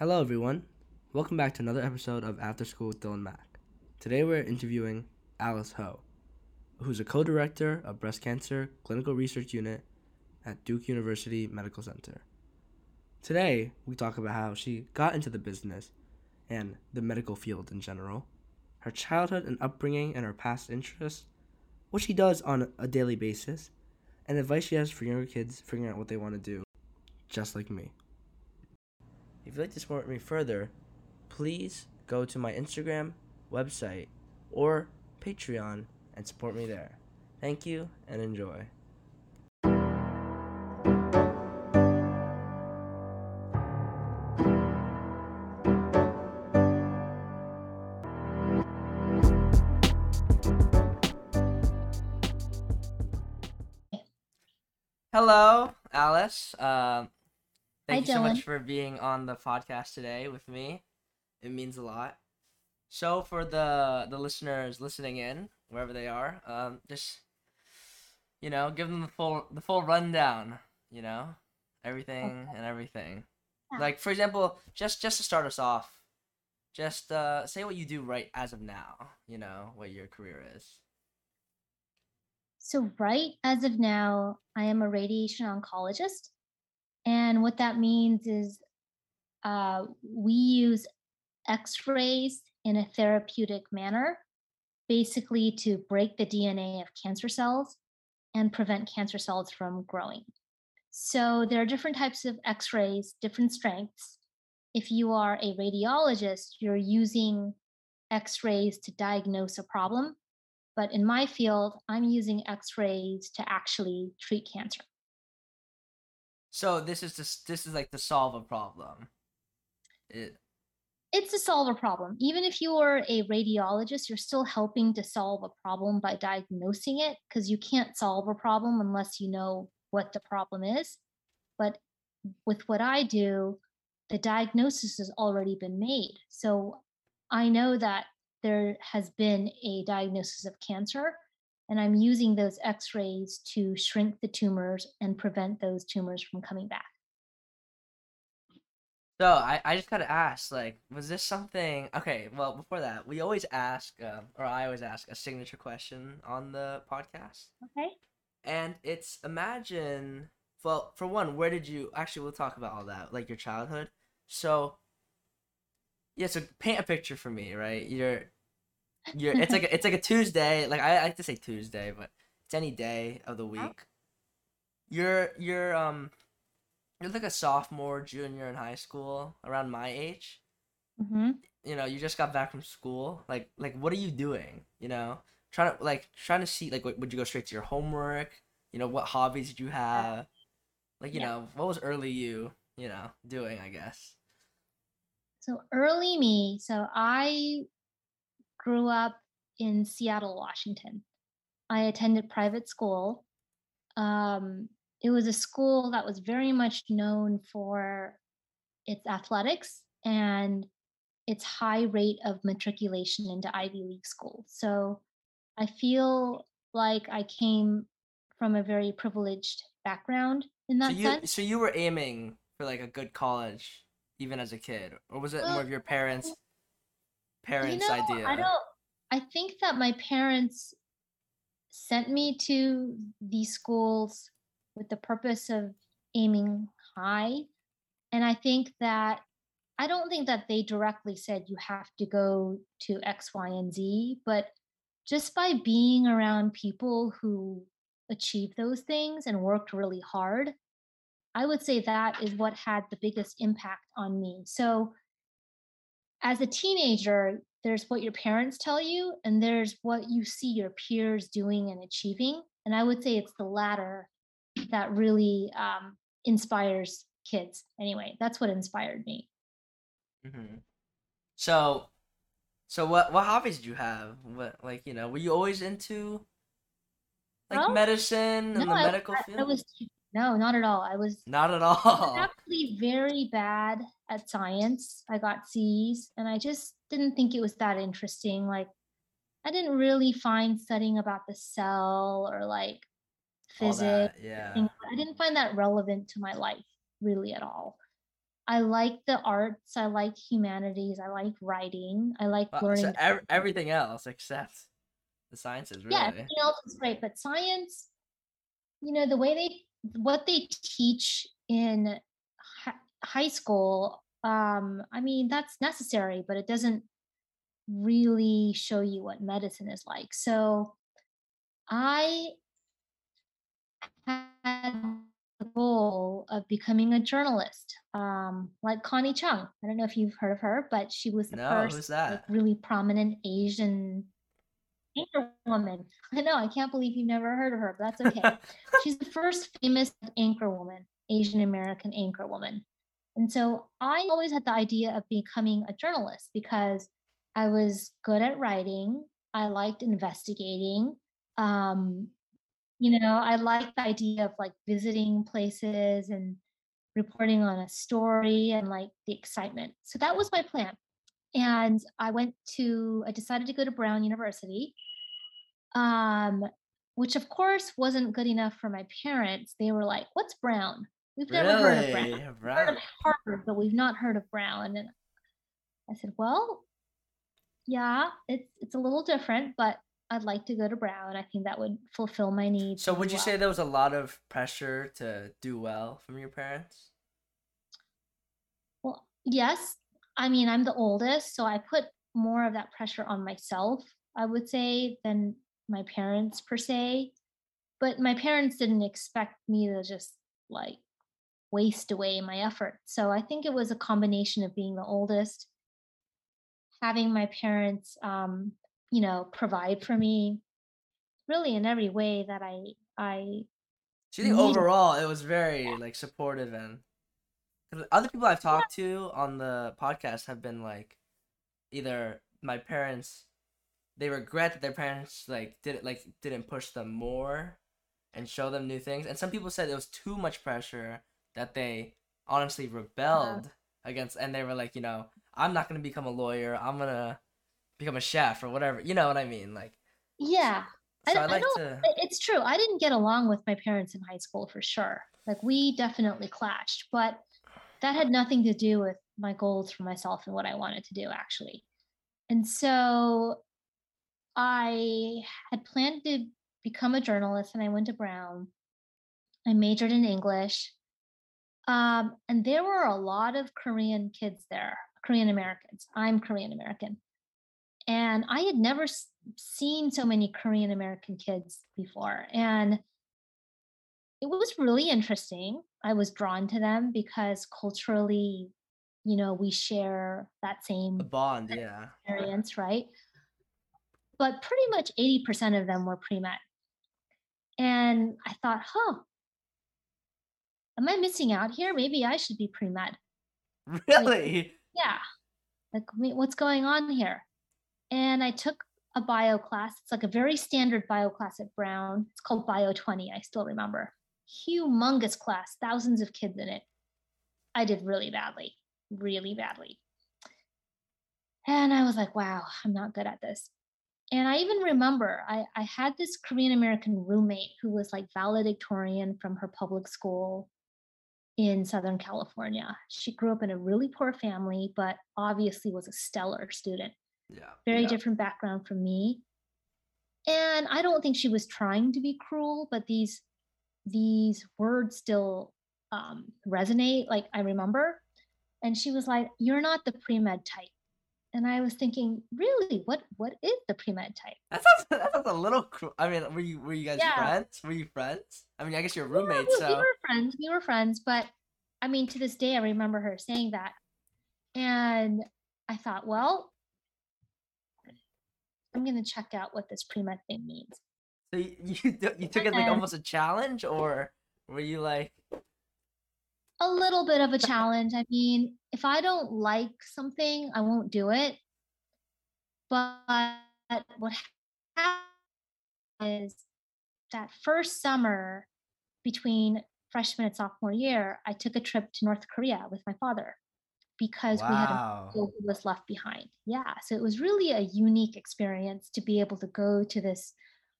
Hello, everyone. Welcome back to another episode of After School with Dylan Mack. Today we're interviewing Alice Ho, who's a co director of Breast Cancer Clinical Research Unit at Duke University Medical Center. Today, we talk about how she got into the business and the medical field in general, her childhood and upbringing and her past interests, what she does on a daily basis, and advice she has for younger kids figuring out what they want to do, just like me. If you'd like to support me further, please go to my Instagram, website, or Patreon and support me there. Thank you and enjoy. Hello, Alice. Um, thank Hi, you so much for being on the podcast today with me. It means a lot. So for the the listeners listening in, wherever they are, um, just you know, give them the full the full rundown. You know, everything and everything. Yeah. Like for example, just just to start us off, just uh, say what you do right as of now. You know what your career is. So, right as of now, I am a radiation oncologist. And what that means is uh, we use x rays in a therapeutic manner, basically to break the DNA of cancer cells and prevent cancer cells from growing. So, there are different types of x rays, different strengths. If you are a radiologist, you're using x rays to diagnose a problem. But in my field, I'm using x rays to actually treat cancer. So this is just this is like to solve a problem. It, It's to solve a problem. Even if you are a radiologist, you're still helping to solve a problem by diagnosing it because you can't solve a problem unless you know what the problem is. But with what I do, the diagnosis has already been made. So I know that there has been a diagnosis of cancer, and I'm using those x rays to shrink the tumors and prevent those tumors from coming back. so I, I just gotta ask, like, was this something? Okay, well before that, we always ask, um, or I always ask a signature question on the podcast, Okay. and it's imagine. Well, for one, where did you actually? We'll talk about all that, like your childhood. So, yeah, so paint a picture for me, right? You're, you're. It's like a, it's like a Tuesday. Like I, I like to say Tuesday, but it's any day of the week. You're you're um, you're like a sophomore, junior in high school, around my age. hmm You know, you just got back from school. Like like what are you doing? You know, trying to like trying to see like would you go straight to your homework? You know, what hobbies did you have? Like you Yeah. know, what was early you you know doing? I guess. So early me, so I grew up in Seattle, Washington. I attended private school. Um, it was a school that was very much known for its athletics and its high rate of matriculation into Ivy League schools. So I feel like I came from a very privileged background in So that you sense. so you were aiming for like a good college even as a kid, or was it more of your parents you parents' know, idea? I don't. I think that my parents sent me to these schools with the purpose of aiming high. And I think that I don't think that they directly said you have to go to X, Y, and Z, but just by being around people who achieved those things and worked really hard, I would say that is what had the biggest impact on me. So as a teenager, there's what your parents tell you, and there's what you see your peers doing and achieving. And I would say it's the latter that really um, inspires kids. Anyway, that's what inspired me. hmm So, so what what hobbies did you have? What like you know were you always into like Well, medicine no, and the I, medical I, I field? was no, not at all. I was Not at I all. actually very bad at science. I got C's, and I just didn't think it was that interesting. Like, I didn't really find studying about the cell or like physics. that, yeah. things- I didn't find that relevant to my life really at all. I like the arts, I like humanities, I like writing, I like Well, learning. so ev- everything else except the sciences, really. Yeah, everything else is great, but science, you know, the way they what they teach in high school, um, I mean, that's necessary, but it doesn't really show you what medicine is like. So I had the goal of becoming a journalist, um, like Connie Chung. I don't know if you've heard of her, but she was the No, first like really prominent Asian anchor woman. I know, I can't believe you've never heard of her, but that's okay. She's the first famous anchor woman, Asian American anchor woman. And so I always had the idea of becoming a journalist because I was good at writing. I liked investigating. Um, you know, I liked the idea of like visiting places and reporting on a story and like the excitement. So that was my plan. And I went to, I decided to go to Brown University, um, which of course wasn't good enough for my parents. They were like, What's Brown? We've never heard of Brown. Really? We've heard of Harvard, but we've not heard of Brown. And I said, Well, yeah, it's it's a little different, but I'd like to go to Brown. I think that would fulfill my needs So would you well. say there was a lot of pressure to do well from your parents? Well, yes. I mean, I'm the oldest, so I put more of that pressure on myself, I would say, than my parents per se. But my parents didn't expect me to just like waste away my effort. So I think it was a combination of being the oldest, having my parents, um, you know, provide for me really in every way that I I Do you think needed. overall it was very like supportive and other people I've talked to on the podcast have been like either my parents they regret that their parents like didn't like didn't push them more and show them new things and some people said it was too much pressure that they honestly Uh, rebelled against and they were like you know i'm not going to become a lawyer i'm going to become a chef or whatever you know what i mean like yeah. I, so i don't- I like don't to it's true. I didn't get along with my parents in high school for sure. Like we definitely clashed, but that had nothing to do with my goals for myself and what I wanted to do actually. And so I had planned to become a journalist and I went to Brown. I majored in English. Um, and there were a lot of Korean kids there, Korean Americans. I'm Korean American. And I had never s- seen so many Korean American kids before. And it was really interesting. I was drawn to them because culturally, you know, we share that same bond yeah experience, right? But pretty much 80% of them were pre med. And I thought, huh, am I missing out here? Maybe I should be pre med. really Yeah. Like, what's going on here? And I took a bio class. It's like a very standard bio class at Brown. It's called Bio 20. I still remember. Humongous class, thousands of kids in it. I did really badly, really badly. And I was like, wow, I'm not good at this. And I even remember I, I had this Korean American roommate who was like valedictorian from her public school in Southern California. She grew up in a really poor family, but obviously was a stellar student. yeah Very yeah different background from me. And I don't think she was trying to be cruel, but these these words still um, resonate. Like I remember, and she was like, "You're not the pre med type." And I was thinking, really, what what is the pre med type? That sounds that sounds a little cruel. I mean, were you were you guys Yeah. friends? Were you friends? I mean, I guess you're Yeah, roommates, we, we so were friends. We were friends, but I mean, to this day, I remember her saying that, and I thought, well, I'm gonna check out what this pre med thing means. so you you, you took it like And- almost a challenge, or were you like, a little bit of a challenge. I mean, if I don't like something, I won't do it. But what happened is that first summer between freshman and sophomore year, I took a trip to North Korea with my father because we had a wow, who was left behind. Yeah. So it was really a unique experience to be able to go to this,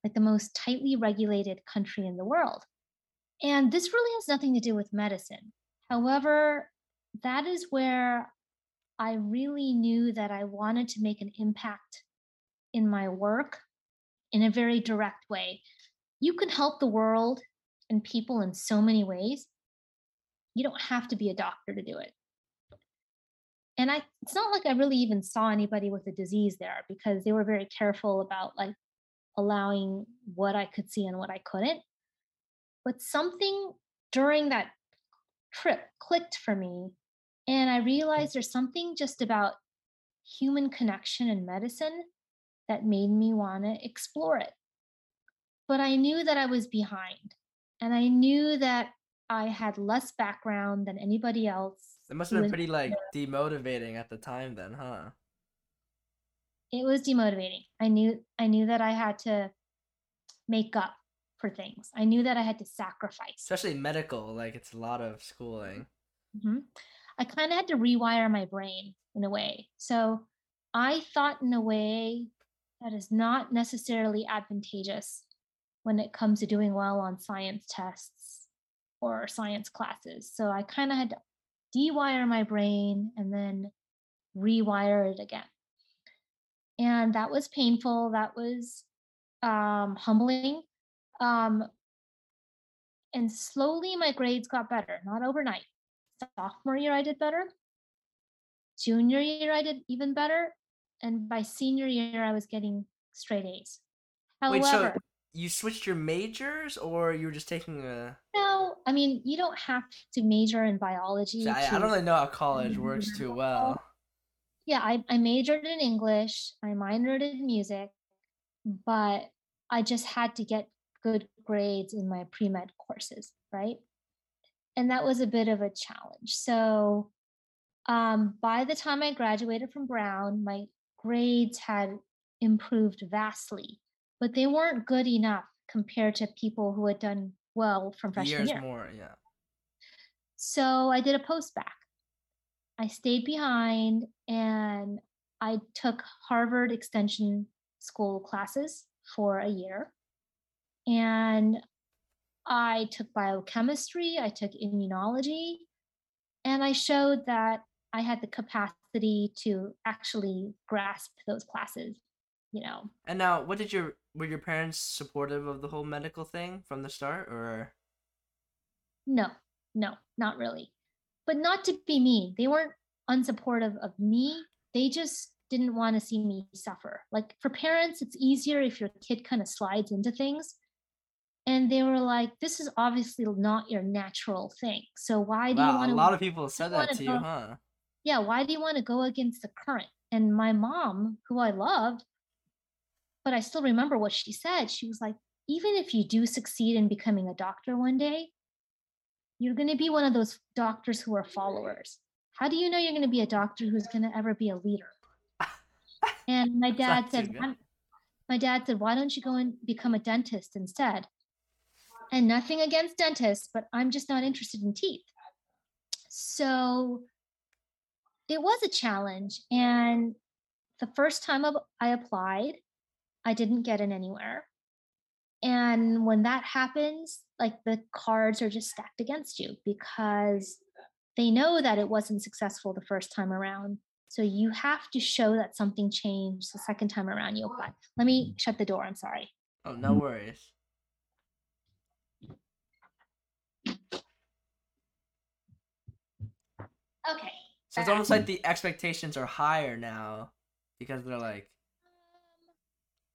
like the most tightly regulated country in the world. And this really has nothing to do with medicine. However, that is where I really knew that I wanted to make an impact in my work in a very direct way. You can help the world and people in so many ways. You don't have to be a doctor to do it. And I it's not like I really even saw anybody with a disease there because they were very careful about like allowing what I could see and what I couldn't. But something during that trip clicked for me and I mm. realized there's something just about human connection and medicine that made me want to explore it. But I knew that I was behind, and I knew that I had less background than anybody else. It must have been pretty like demotivating at the time then, huh? It was demotivating. I knew I knew that I had to make up for things. I knew that I had to sacrifice. Especially medical, like it's a lot of schooling. Mhm. I kind of had to rewire my brain in a way. So I thought in a way that is not necessarily advantageous when it comes to doing well on science tests or science classes. So I kind of had to dewire my brain and then rewire it again. And that was painful. That was um, humbling. Um, and slowly my grades got better, not overnight. Sophomore year, I did better. Junior year, I did even better. And by senior year, I was getting straight A's. Wait, so you switched your majors or you were just taking a no, I mean, you don't have to major in biology So I, I don't really know how college works too well. Yeah, I, I majored in English, I minored in music, but I just had to get good grades in my pre med courses, right? And that was a bit of a challenge. So um, by the time I graduated from Brown, my grades had improved vastly, but they weren't good enough compared to people who had done well from freshman Years year. more, yeah. So I did a post-bac. I stayed behind and I took Harvard Extension School classes for a year. And I took biochemistry, I took immunology, and I showed that I had the capacity to actually grasp those classes, you know. And now, what did your were your parents supportive of the whole medical thing from the start, or No, no, not really. But not to be mean. They weren't unsupportive of me. They just didn't want to see me suffer. Like for parents, it's easier if your kid kind of slides into things. And they were like, this is obviously not your natural thing. So why do you wow, a want to lot of people said that to you, go- huh? yeah, why do you want to go against the current? And my mom, who I loved, but I still remember what she said. She was like, even if you do succeed in becoming a doctor one day, you're going to be one of those doctors who are followers. How do you know you're going to be a doctor who's going to ever be a leader? And my dad said, my dad said, why don't you go and become a dentist instead? And nothing against dentists, but I'm just not interested in teeth. So it was a challenge. And the first time I applied, I didn't get in anywhere. And when that happens, like the cards are just stacked against you because they know that it wasn't successful the first time around. So you have to show that something changed the second time around you apply. Let me shut the door. I'm sorry. Oh, no worries. Okay. So it's uh, almost like the expectations are higher now because they're like,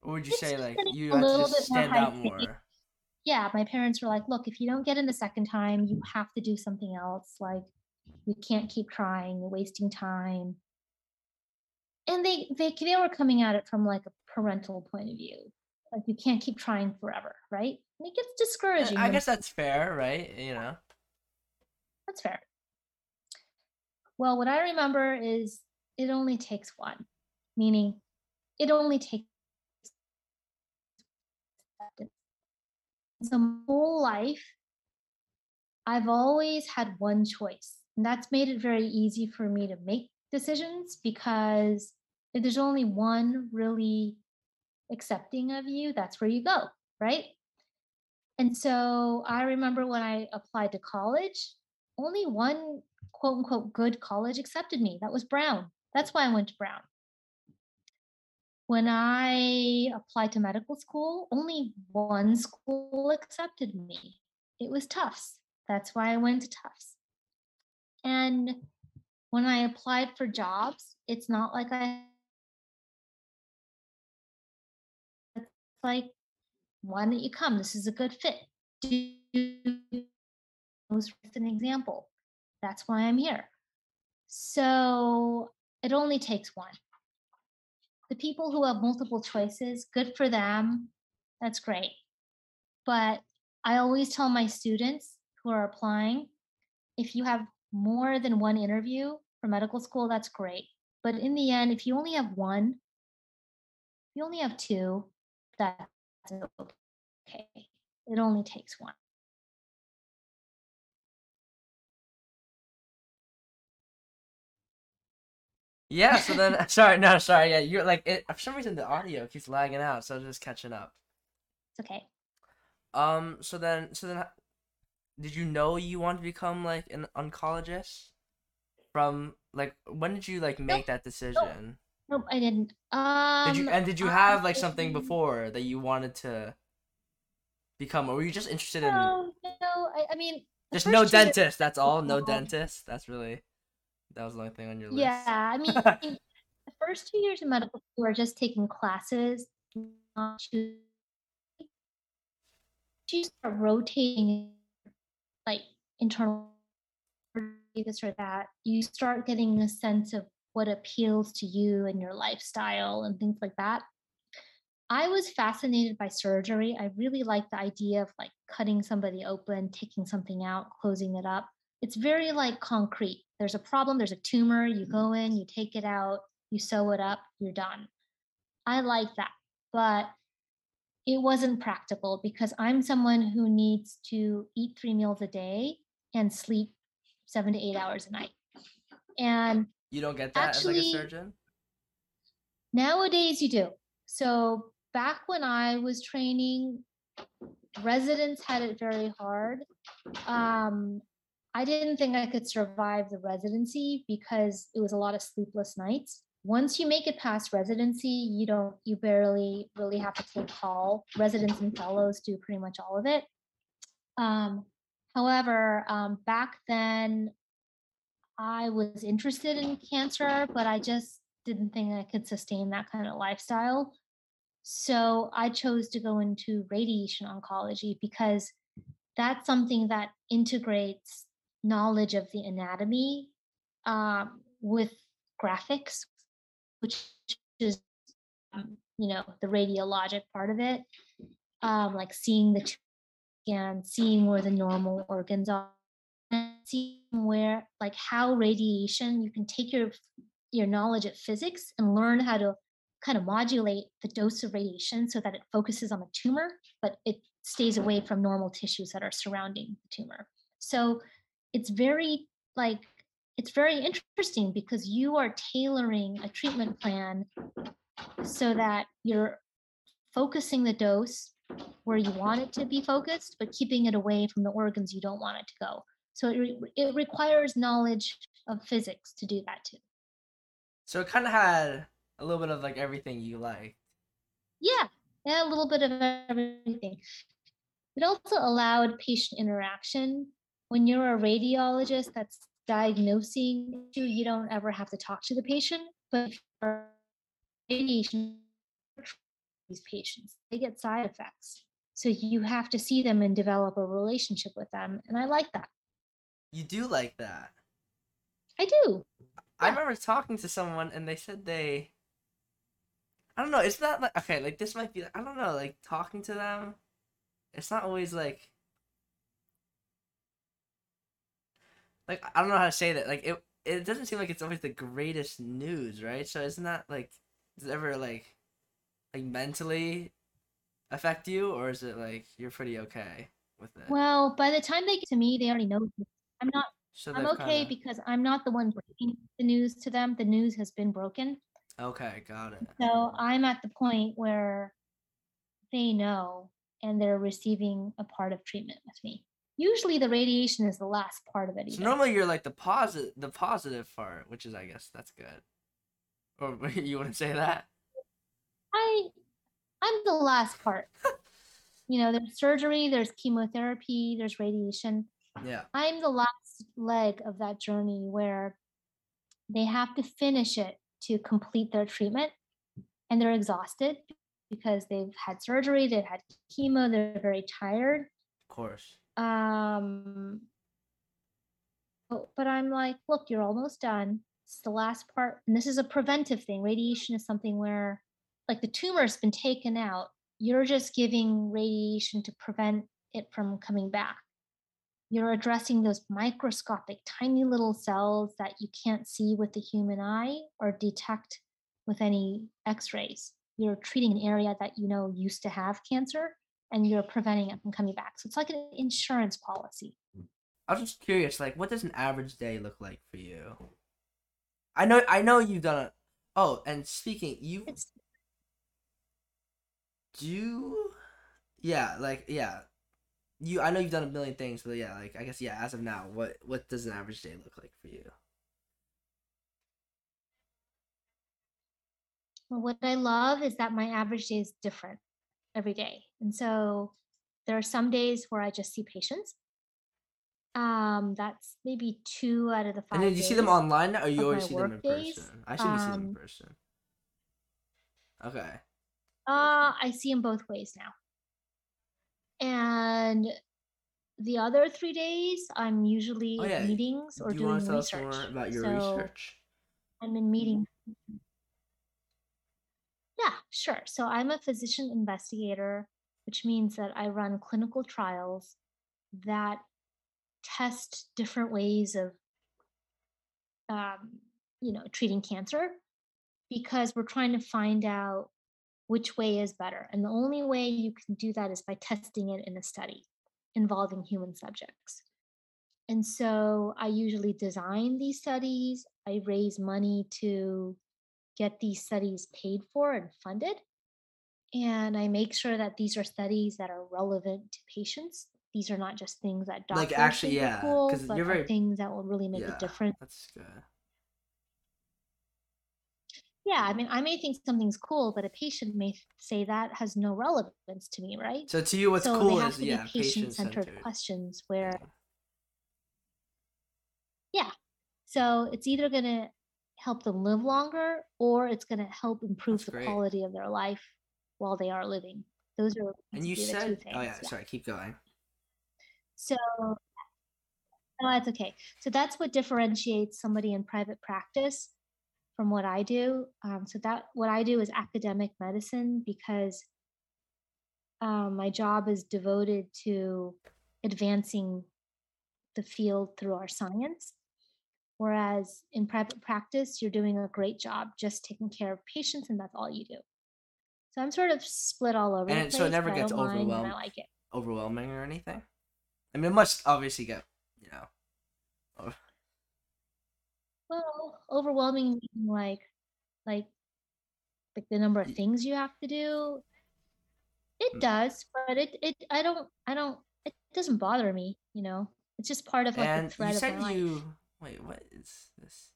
what would you It's say? Like you have to just more stand out more. yeah, my parents were like, look, if you don't get in the second time, you have to do something else. Like, you can't keep trying, you're wasting time. And they they they were coming at it from like a parental point of view. Like you can't keep trying forever, right? And it gets discouraging. I guess that's fair, right? You know. that's fair. Well, what I remember is it only takes one, meaning it only takes. So my whole life, I've always had one choice. And that's made it very easy for me to make decisions because if there's only one really accepting of you, that's where you go, right? And so I remember when I applied to college, only one quote unquote good college accepted me. That was Brown. That's why I went to Brown. When I applied to medical school, only one school accepted me. It was Tufts. That's why I went to Tufts. And when I applied for jobs, it's not like I it's like, why don't you come? This is a good fit. Do was just an example. That's why I'm here. So it only takes one. The people who have multiple choices, good for them. That's great. But I always tell my students who are applying if you have more than one interview for medical school, that's great. But in the end, if you only have one, you only have two, that's okay. It only takes one. Yeah, so then sorry, no, sorry, yeah, you're like it for some reason the audio keeps lagging out, so I'm just catching up. It's okay. Um, so then so then did you know you want to become like an oncologist? From like when did you like make Nope. that decision? Nope, I didn't. Um Did you and did you have like something before that you wanted to become, or were you just interested in No, no. I, I mean just no dentist? That's all, No. dentist. That's really that was the only thing on your list. Yeah, I mean, the first two years of medical school are just taking classes, you start rotating like internal this or that. You start getting a sense of what appeals to you and your lifestyle and things like that. I was fascinated by surgery. I really like the idea of like cutting somebody open, taking something out, closing it up. It's very like concrete. There's a problem, there's a tumor, you go in, you take it out, you sew it up, you're done. I like that. But it wasn't practical because I'm someone who needs to eat three meals a day and sleep seven to eight hours a night. And You don't get that as like a surgeon? Nowadays, you do. So back when I was training, residents had it very hard. Um, I didn't think I could survive the residency because it was a lot of sleepless nights. Once you make it past residency, you don't, you barely really have to take call. Residents and fellows do pretty much all of it. Um, however, um, back then, I was interested in cancer, but I just didn't think I could sustain that kind of lifestyle. So I chose to go into radiation oncology because that's something that integrates knowledge of the anatomy um, with graphics, which is, um, you know, the radiologic part of it, um, like seeing the scan, seeing where the normal organs are, and seeing where, like, how radiation, you can take your your knowledge of physics and learn how to kind of modulate the dose of radiation so that it focuses on the tumor, but it stays away from normal tissues that are surrounding the tumor. So it's very like it's very interesting because you are tailoring a treatment plan so that you're focusing the dose where you want it to be focused, but keeping it away from the organs you don't want it to go. So it, re- it requires knowledge of physics to do that too. So it kind of had a little bit of like everything you like. Yeah, yeah, a little bit of everything. It also allowed patient interaction. When you're a radiologist that's diagnosing you, you don't ever have to talk to the patient. But for radiation, these patients they get side effects, so you have to see them and develop a relationship with them. And I like that. You do like that. I do. I Yeah. remember talking to someone and they said they I don't know, it's not like okay, like this might be I don't know, like talking to them it's not always like like I don't know how to say that. Like it it doesn't seem like it's always the greatest news, right? So isn't that like does it ever like like mentally affect you or is it like you're pretty okay with it? Well, by the time they get to me, they already know. I'm not so I'm okay kinda- because I'm not the one breaking the news to them. The news has been broken. Okay, got it. So I'm at the point where they know and they're receiving a part of treatment with me. Usually the radiation is the last part of it. So normally you're like the positive, the positive part, which is I guess that's good. Or you wouldn't say that? I I'm the last part. you know, there's surgery, there's chemotherapy, there's radiation. Yeah. I'm the last leg of that journey where they have to finish it to complete their treatment and they're exhausted because they've had surgery, they've had chemo, they're very tired. Of course. Um but, I'm like, look, you're almost done. It's the last part. And this is a preventive thing. Radiation is something where like the tumor's been taken out. You're just giving radiation to prevent it from coming back. You're addressing those microscopic, tiny little cells that you can't see with the human eye or detect with any x rays. You're treating an area that you know used to have cancer and you're preventing it from coming back. So it's like an insurance policy. Hmm. I was just curious, like, what does an average day look like for you? I know, I know you've done it. Oh, and speaking, you It's do, yeah, like, yeah, you. I know you've done a million things, but yeah, like, I guess, yeah. As of now, what what does an average day look like for you? Well, what I love is that my average day is different every day. And so there are some days where I just see patients. Um, that's maybe two out of the five. And then do you see them online, or you always see them in days. person? I assume you see them in Um, person. Okay. Uh, I see them both ways now. And the other three days, I'm usually Oh in meetings or Do doing to tell us research. more about your So research? I'm in meetings. Yeah, sure. So I'm a physician investigator, which means that I run clinical trials that test different ways of, um, you know, treating cancer because we're trying to find out which way is better. And the only way you can do that is by testing it in a study involving human subjects. And so I usually design these studies, I raise money to get these studies paid for and funded. And I make sure that these are studies that are relevant to patients. These are not just things that Like, doctors actually, think yeah, are cool, but you're very- things that will really make Yeah, a difference. that's good. Yeah, I mean, I may think something's cool, but a patient may say that has no relevance to me, right? So to you, what's so cool they have is to yeah, be patient-centered patient-centered. questions where Yeah. yeah so it's either going to help them live longer or it's going to help improve That's the great. quality of their life while they are living those are And you basically the two said, oh yeah, yeah. sorry, keep going. so no that's okay so that's what differentiates somebody in private practice from what i do um, so that what i do is academic medicine because um, my job is devoted to advancing the field through our science. Whereas in private practice, you're doing a great job just taking care of patients, and that's all you do. So I'm sort of split all over the And place. so it never gets don't mind and overwhelmed. I like it. Overwhelming or anything? I mean, it must obviously get, you know. oh, Well, overwhelming, meaning like, like, like the number of things you have to do. It Mm. does, but it, it, I don't, I don't, it doesn't bother me. You know, it's just part of like And the thread you of my said life. Wait, what is this?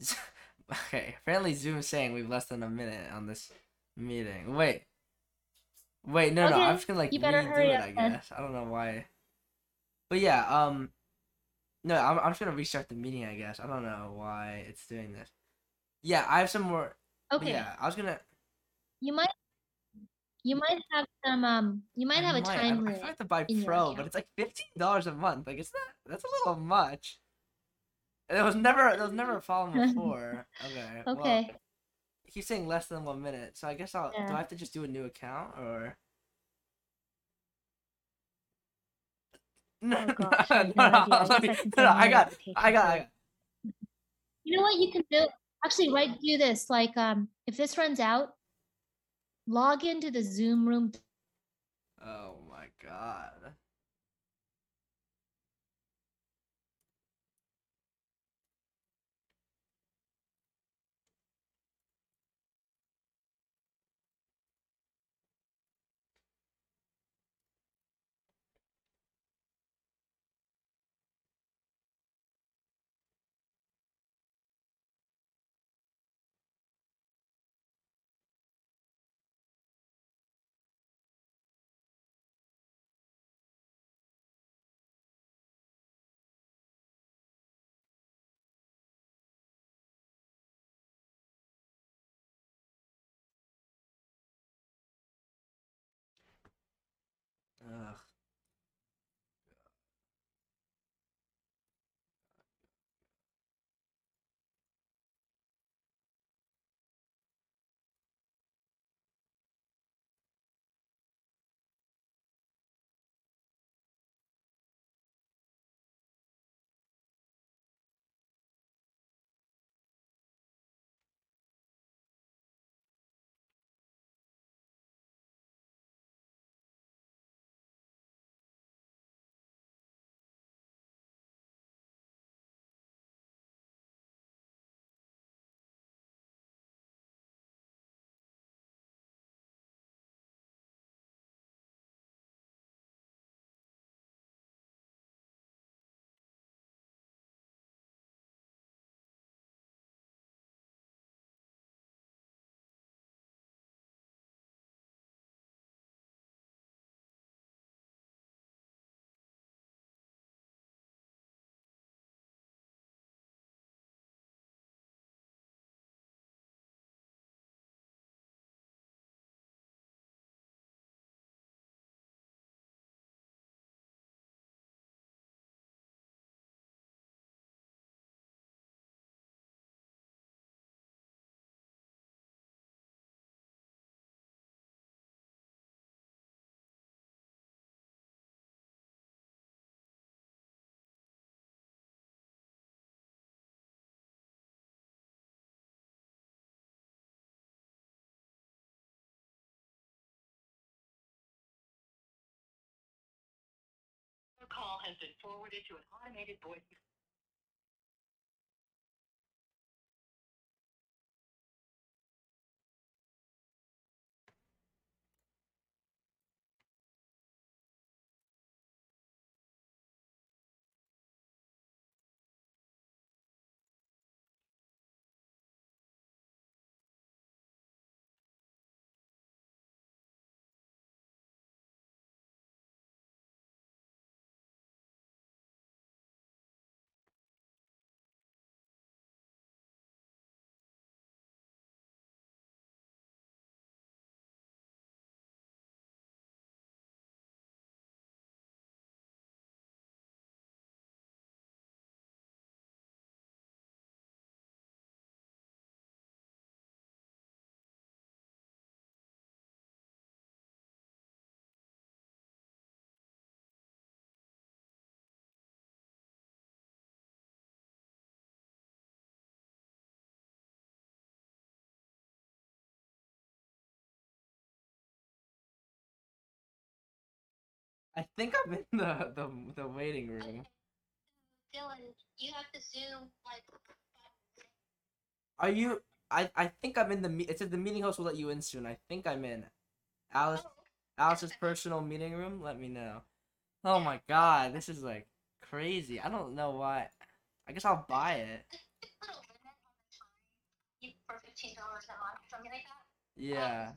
okay, apparently Zoom is saying we've less than a minute on this meeting. Wait. Wait, no, no, I'm just gonna like you better redo it, up I then. guess. I don't know why. But yeah, um, no, I'm, I'm just gonna restart the meeting, I guess. I don't know why it's doing this. Yeah, I have some more. Okay, Yeah, I was gonna. You might, have some, um, you might I have a might. I, time I limit. forgot to buy in your Pro, but account. it's like fifteen dollars a month. Like it's not. That's a little much. It was never. There was never a problem before. Okay. well, Okay. it keeps saying less than one minute, so I guess I'll. Do I have to just do a new account or? No, Oh no, gosh, I no, have no idea. I let me, no, no, I got, I got, I got. You know what you can do? Actually, right, do this. Like, um, if this runs out, log into the Zoom room. Oh my god. Has been forwarded to an automated voice. I think I'm in the the, the waiting room. Dylan, you have to zoom like. Are you? I I think I'm in the. It says the meeting host will let you in soon. I think I'm in. Alice Alice's personal meeting room. Let me know. Oh my god, this is like crazy. I don't know why. I guess I'll buy it. You for fifteen dollars a month, something like that. Yeah.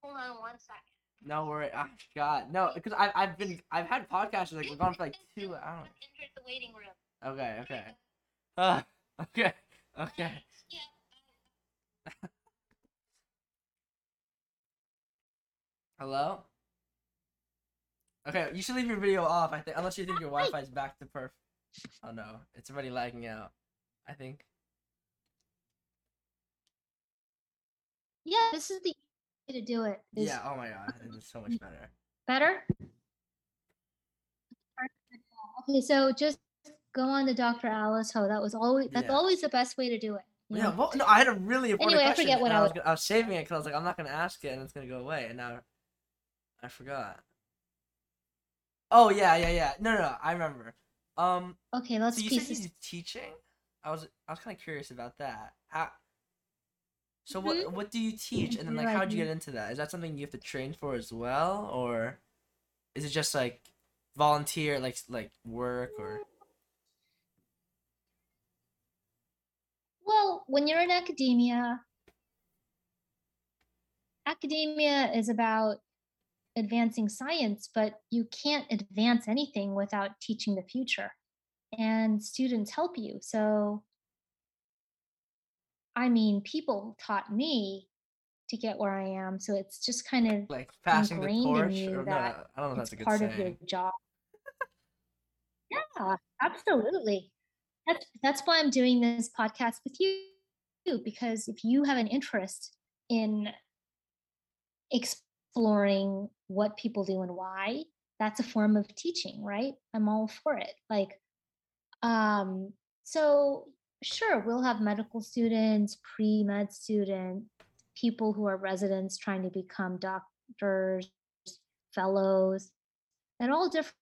Hold on one second. No worry. Oh god, no, because I've I've been I've had podcasts like we're gone for like two. hours. Enter the waiting room. Okay. Okay. Uh, okay. Okay. Hello. Okay, you should leave your video off. I think unless you think your Wi-Fi is back to perf. Oh no, it's already lagging out. I think. Yeah, this is the to do it. is Yeah. Oh my god, it's so much better. Better? Okay, so just go on to Dr. Alice Ho. That was always that's Yeah. always the best way to do it. Yeah. know? Well, no, I had a really important Anyway, I question. forget what I I was, was- I was saving it because I was like, I'm not gonna ask it, and it's gonna go away, and now I forgot. Oh yeah, yeah, yeah. No, no, no I remember. Um, Okay, let's so you said you're teaching. I was I was kind of curious about that. How? So Mhm. what what do you teach, and then like how'd you get into that? Is that something you have to train for as well, or is it just like volunteer, like like work, or Well, when you're in academia, academia is about advancing science, but you can't advance anything without teaching the future. And students help you. So, I mean, people taught me to get where I am. So it's just kind of like passing the torch? Or, that no, I don't know if that's a good part saying. of your job. yeah, absolutely. That's that's why I'm doing this podcast with you because if you have an interest in exploring what people do and why, that's a form of teaching, right? I'm all for it. Like um so sure, we'll have medical students, pre-med students, people who are residents trying to become doctors, fellows, at all different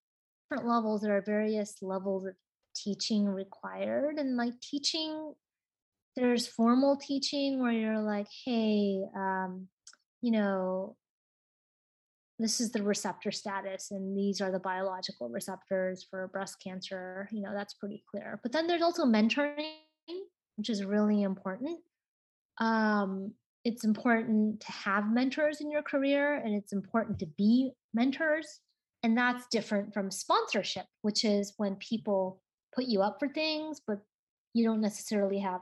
levels there are various levels of teaching required. And like teaching there's formal teaching where you're like hey um you know this is the receptor status and these are the biological receptors for breast cancer. You know that's pretty clear. But then there's also mentoring which is really important. Um it's important to have mentors in your career and it's important to be mentors and that's different from sponsorship which is when people put you up for things but you don't necessarily have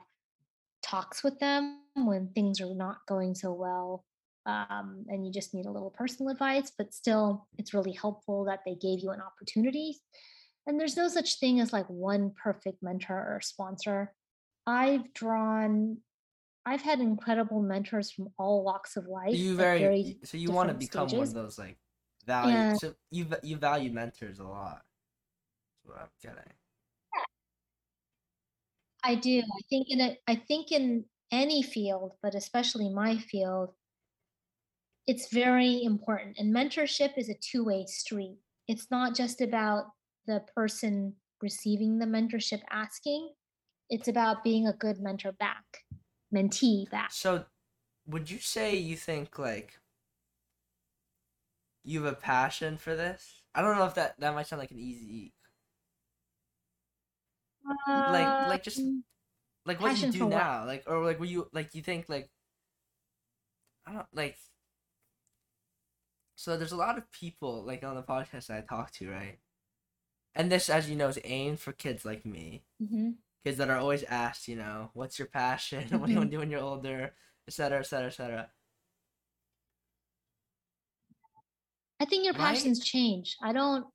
talks with them when things are not going so well um, and you just need a little personal advice but still it's really helpful that they gave you an opportunity. And there's no such thing as like one perfect mentor or sponsor i've drawn i've had incredible mentors from all walks of life So you at very, so you want to become one of those like value. And- So you you value mentors a lot. That's what I'm getting. I do. I think in a, I think in any field, but especially my field, it's very important. And mentorship is a two-way street. it's not just about the person receiving the mentorship asking, it's about being a good mentor back, mentee back. So, would you say you think like you have a passion for this? I don't know if that that might sound like an easy like like just Um, like what you do for what? now, like or like were you like you think like I don't like. So there's a lot of people like on the podcast that I talk to, right? And this, as you know, is aimed for kids like me, mhm. Kids that are always asked, you know, what's your passion? What do you want to do when you're older, et cetera, et cetera, et cetera. I think your Right? passions change. I don't.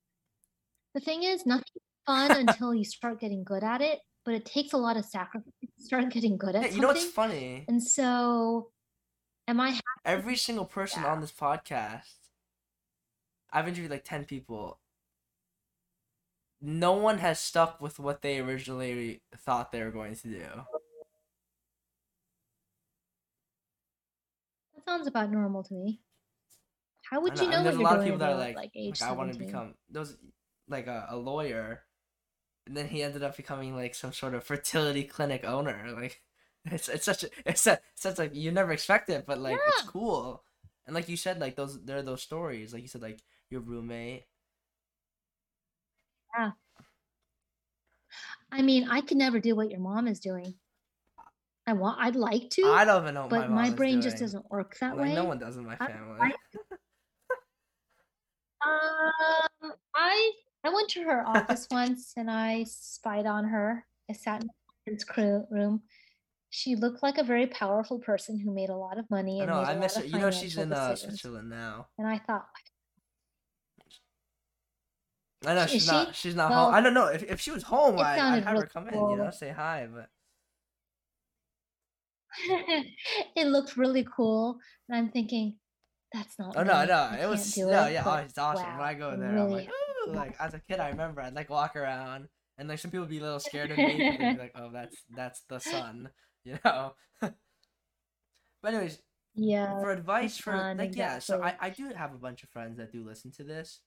The thing is, nothing's fun until you start getting good at it. But it takes a lot of sacrifice to start getting good at Yeah, you know what's funny? And so, am I? ha- Every single person Yeah. on this podcast, I've interviewed like ten people. No one has stuck with what they originally thought they were going to do. That sounds about normal to me. How would know, you know there's a lot of people that are like, like like I want to become those like a, a lawyer, and then he ended up becoming like some sort of fertility clinic owner. Like it's it's such a it's a, such like you never expect it, but like it's cool. And like you said, like those there are those stories. Like you said, like your roommate. I mean, I could never do what your mom is doing. I want. I'd like to, I don't even know but my, my, brain just doesn't work that Like way. no one does in my I- family. Um, I I went to her office once and I spied on her. I sat in her crew room. She looked like a very powerful person who made a lot of money No, I know. I miss her. You know she's in uh. Switzerland now. And I thought, I know Is she's not. she? She's not Well, home. I don't know if if she was home, I, I'd have her really come in. You know, say hi. But it looked really cool, and I'm thinking, that's not. Oh no, no, it was no, it, yeah, oh, it's awesome. when I go there, I'm like, really- ooh, like as a kid, I remember I'd like walk around, and like some people would be a little scared of me, They'd be like, oh, that's that's the son, you know. but anyways, Yeah. for advice for sun, like yeah, so I. I do have a bunch of friends that do listen to this,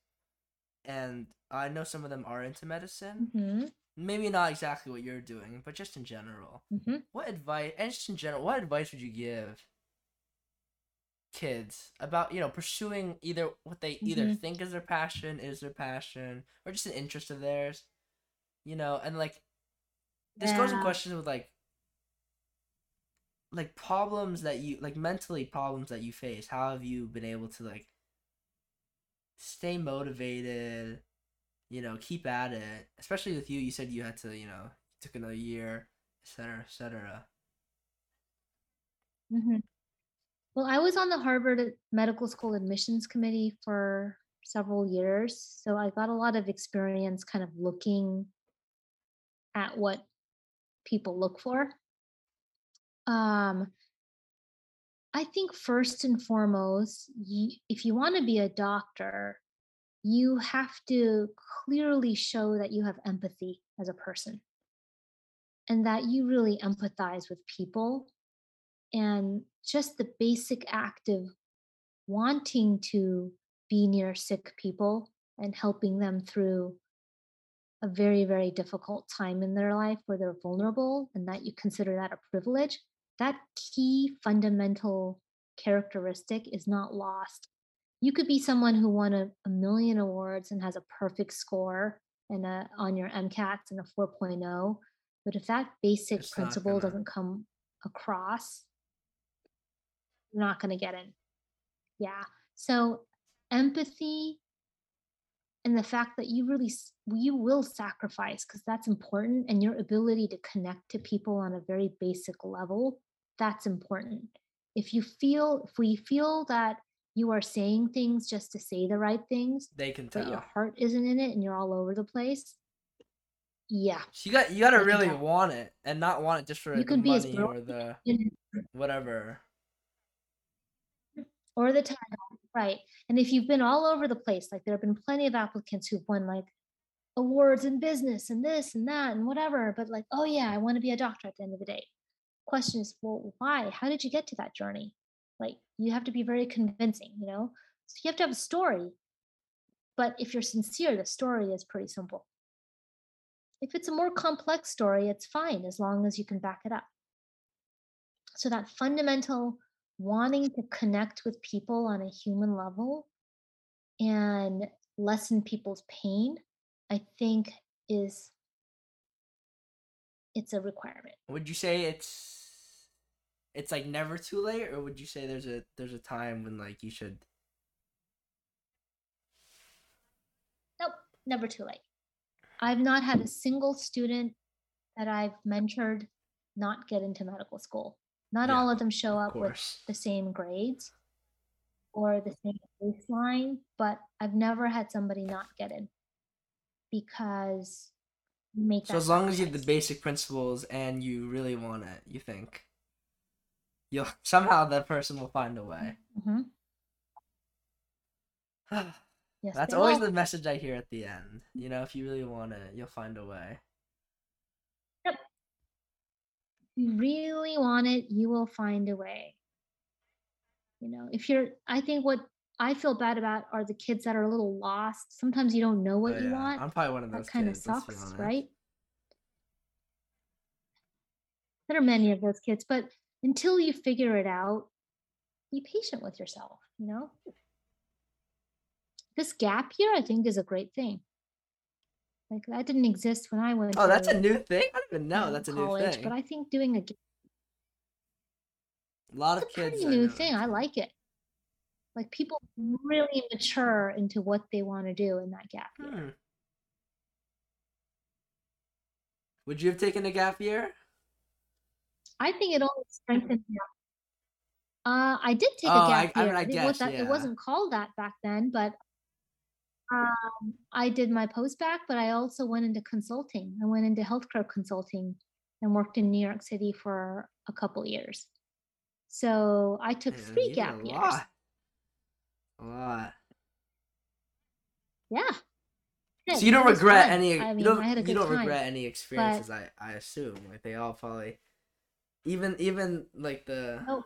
and I know some of them are into medicine. hmm Maybe not exactly what you're doing, but just in general. hmm What advice, and just in general, what advice would you give kids about you know pursuing either what they either Mhm. think is their passion, is their passion, or just an interest of theirs, you know, and like this goes in Yeah. questions with like like problems that you like mentally problems that you face. How have you been able to like stay motivated? You know, keep at it. Especially with you, you said you had to, you know, took another year, et cetera, et cetera. hmm Well, I was on the Harvard Medical School admissions committee for several years, so I got a lot of experience kind of looking at what people look for. Um, I think first and foremost, you, if you want to be a doctor, you have to clearly show that you have empathy as a person. And that you really empathize with people. And just the basic act of wanting to be near sick people and helping them through a very very difficult time in their life where they're vulnerable and that you consider that a privilege that key fundamental characteristic is not lost. You could be someone who won a, a million awards and has a perfect score and a, on your mcats and a 4.0 but if that basic It's principle gonna- doesn't come across you're not going to get in. Yeah. So empathy and the fact that you really you will sacrifice because that's important and your ability to connect to people on a very basic level that's important if you feel if we feel that you are saying things just to say the right things They can tell. but your heart isn't in it and you're all over the place yeah you got you gotta really tell. want it and not want it just for You the money or the whatever. or the title, right? And if you've been all over the place, like there have been plenty of applicants who've won like awards in business and this and that and whatever, but like, oh yeah, I want to be a doctor at the end of the day. Question is, well, why? How did you get to that journey? Like, you have to be very convincing, you know? So you have to have a story. But if you're sincere, the story is pretty simple. If it's a more complex story, it's fine as long as you can back it up. So, that fundamental wanting to connect with people on a human level and lessen people's pain, I think is it's a requirement. Would you say it's it's like never too late, or would you say there's a there's a time when like you should? Nope, never too late. I've not had a single student that I've mentored not get into medical school. Not Yeah, all of them show up with the same grades or the same baseline, but I've never had somebody not get in because make So as long as you have the basic principles and you really want it, you think you'll somehow that person will find a way. Mhm. Yes, That's always will. the message I hear at the end. You know, if you really want it, you'll find a way. If you really want it, you will find a way. You know, if you're, I think what I feel bad about are the kids that are a little lost. Sometimes you don't know oh, what Oh, you yeah. want. I'm probably one of those that kind of sucks, right? There are many of those kids, but until you figure it out, be patient with yourself, you know? This gap year, I think, is a great thing. Like that didn't exist when I went Oh, that's a new thing. I don't even know. Uh, that's a new thing. but I think doing a lot it's of a kids. pretty new thing. I like it. Like people really mature into what they want to do in that gap year. Hmm. Would you have taken a gap year? I think it only strengthens you. Uh, I did take Oh, a I- gap I mean, year. I It, guess, was that, yeah. it wasn't called that back then, but um, I did my post-bac, but I also went into consulting. I went into healthcare consulting and worked in New York City for a couple years. So I took Man, three gap years. lot. A lot. Yeah. So you don't regret any. I you mean, don't. I had a you don't time. regret any experiences. I I assume like they all probably, even even like the Oh.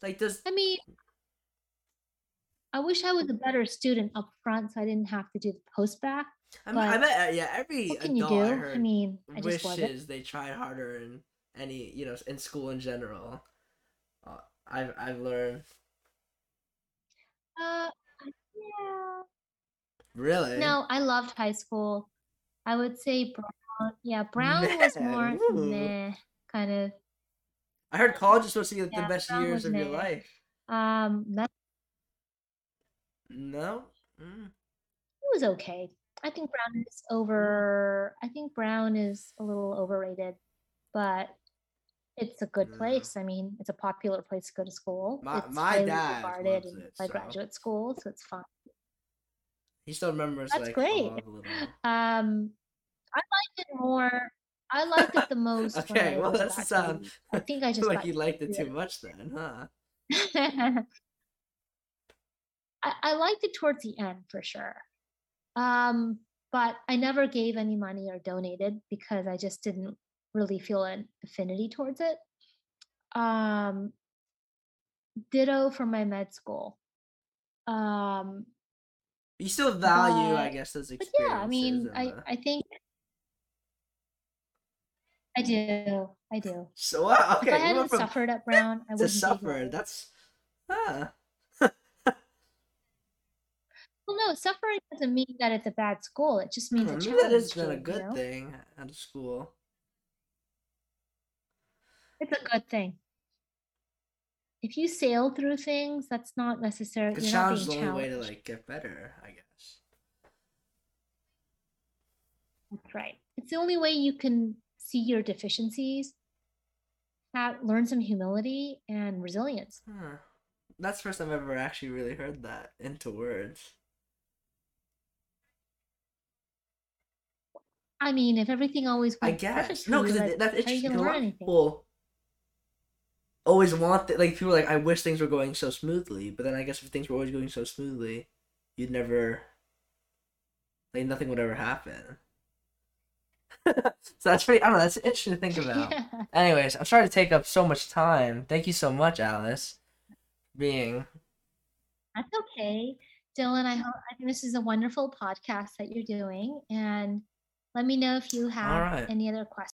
like this. I mean, I wish I was a better student up front so I didn't have to do the post-bac. I, mean, I but bet uh, yeah. Every What can you do? I I, mean, I just wishes they tried harder in any you know in school in general. Uh, I've I've learned Uh, yeah. really. No, I loved high school. I would say Brown. Yeah, Brown was more meh, kind of. I heard college is supposed to be the Yeah, best Brown years of your life. Um, that No. Mm. it was okay. I think Brown is over. I think Brown is a little overrated, but it's a good Yeah. place. I mean, it's a popular place to go to school. My- it's my highly dad regarded loves it, by so- graduate school, so it's fun. He still remembers That's like great. all of the little. Um, I liked it more. I liked it the most. Okay, well, back sound. I think I just like you liked it too to much then, huh? I, I liked it towards the end for sure. Um, but I never gave any money or donated because I just didn't really feel an affinity towards it. Um, ditto for my med school. Um, You still value, I guess, those but experiences. yeah, I mean, I, the- I think I do. I do. So wow, okay, if I hadn't from suffered at Brown, I be suffer. That's huh. Well, no, suffering doesn't mean that it's a bad school. It just means it that has been a you, you good know? thing out of school. It's a good thing. If you sail through things, that's not necessarily Because challenge is the only way to like get better, I guess. That's right. It's the only way you can see your deficiencies, have, learn some humility and resilience. Huh. That's the first time I've ever actually really heard that into words. I mean, if everything always I guess no, because that's how are you interesting. 'cause gonna A learn lot of anything? people always want that. Like people are like, I wish things were going so smoothly, but then I guess if things were always going so smoothly, you'd never like nothing would ever happen. so that's pretty. I don't know. That's interesting to think about. yeah. Anyways, I'm sorry to take up so much time. Thank you so much, Alice, being. That's okay. Dylan, I hope I think this is a wonderful podcast that you're doing, and let me know if you have right. any other questions.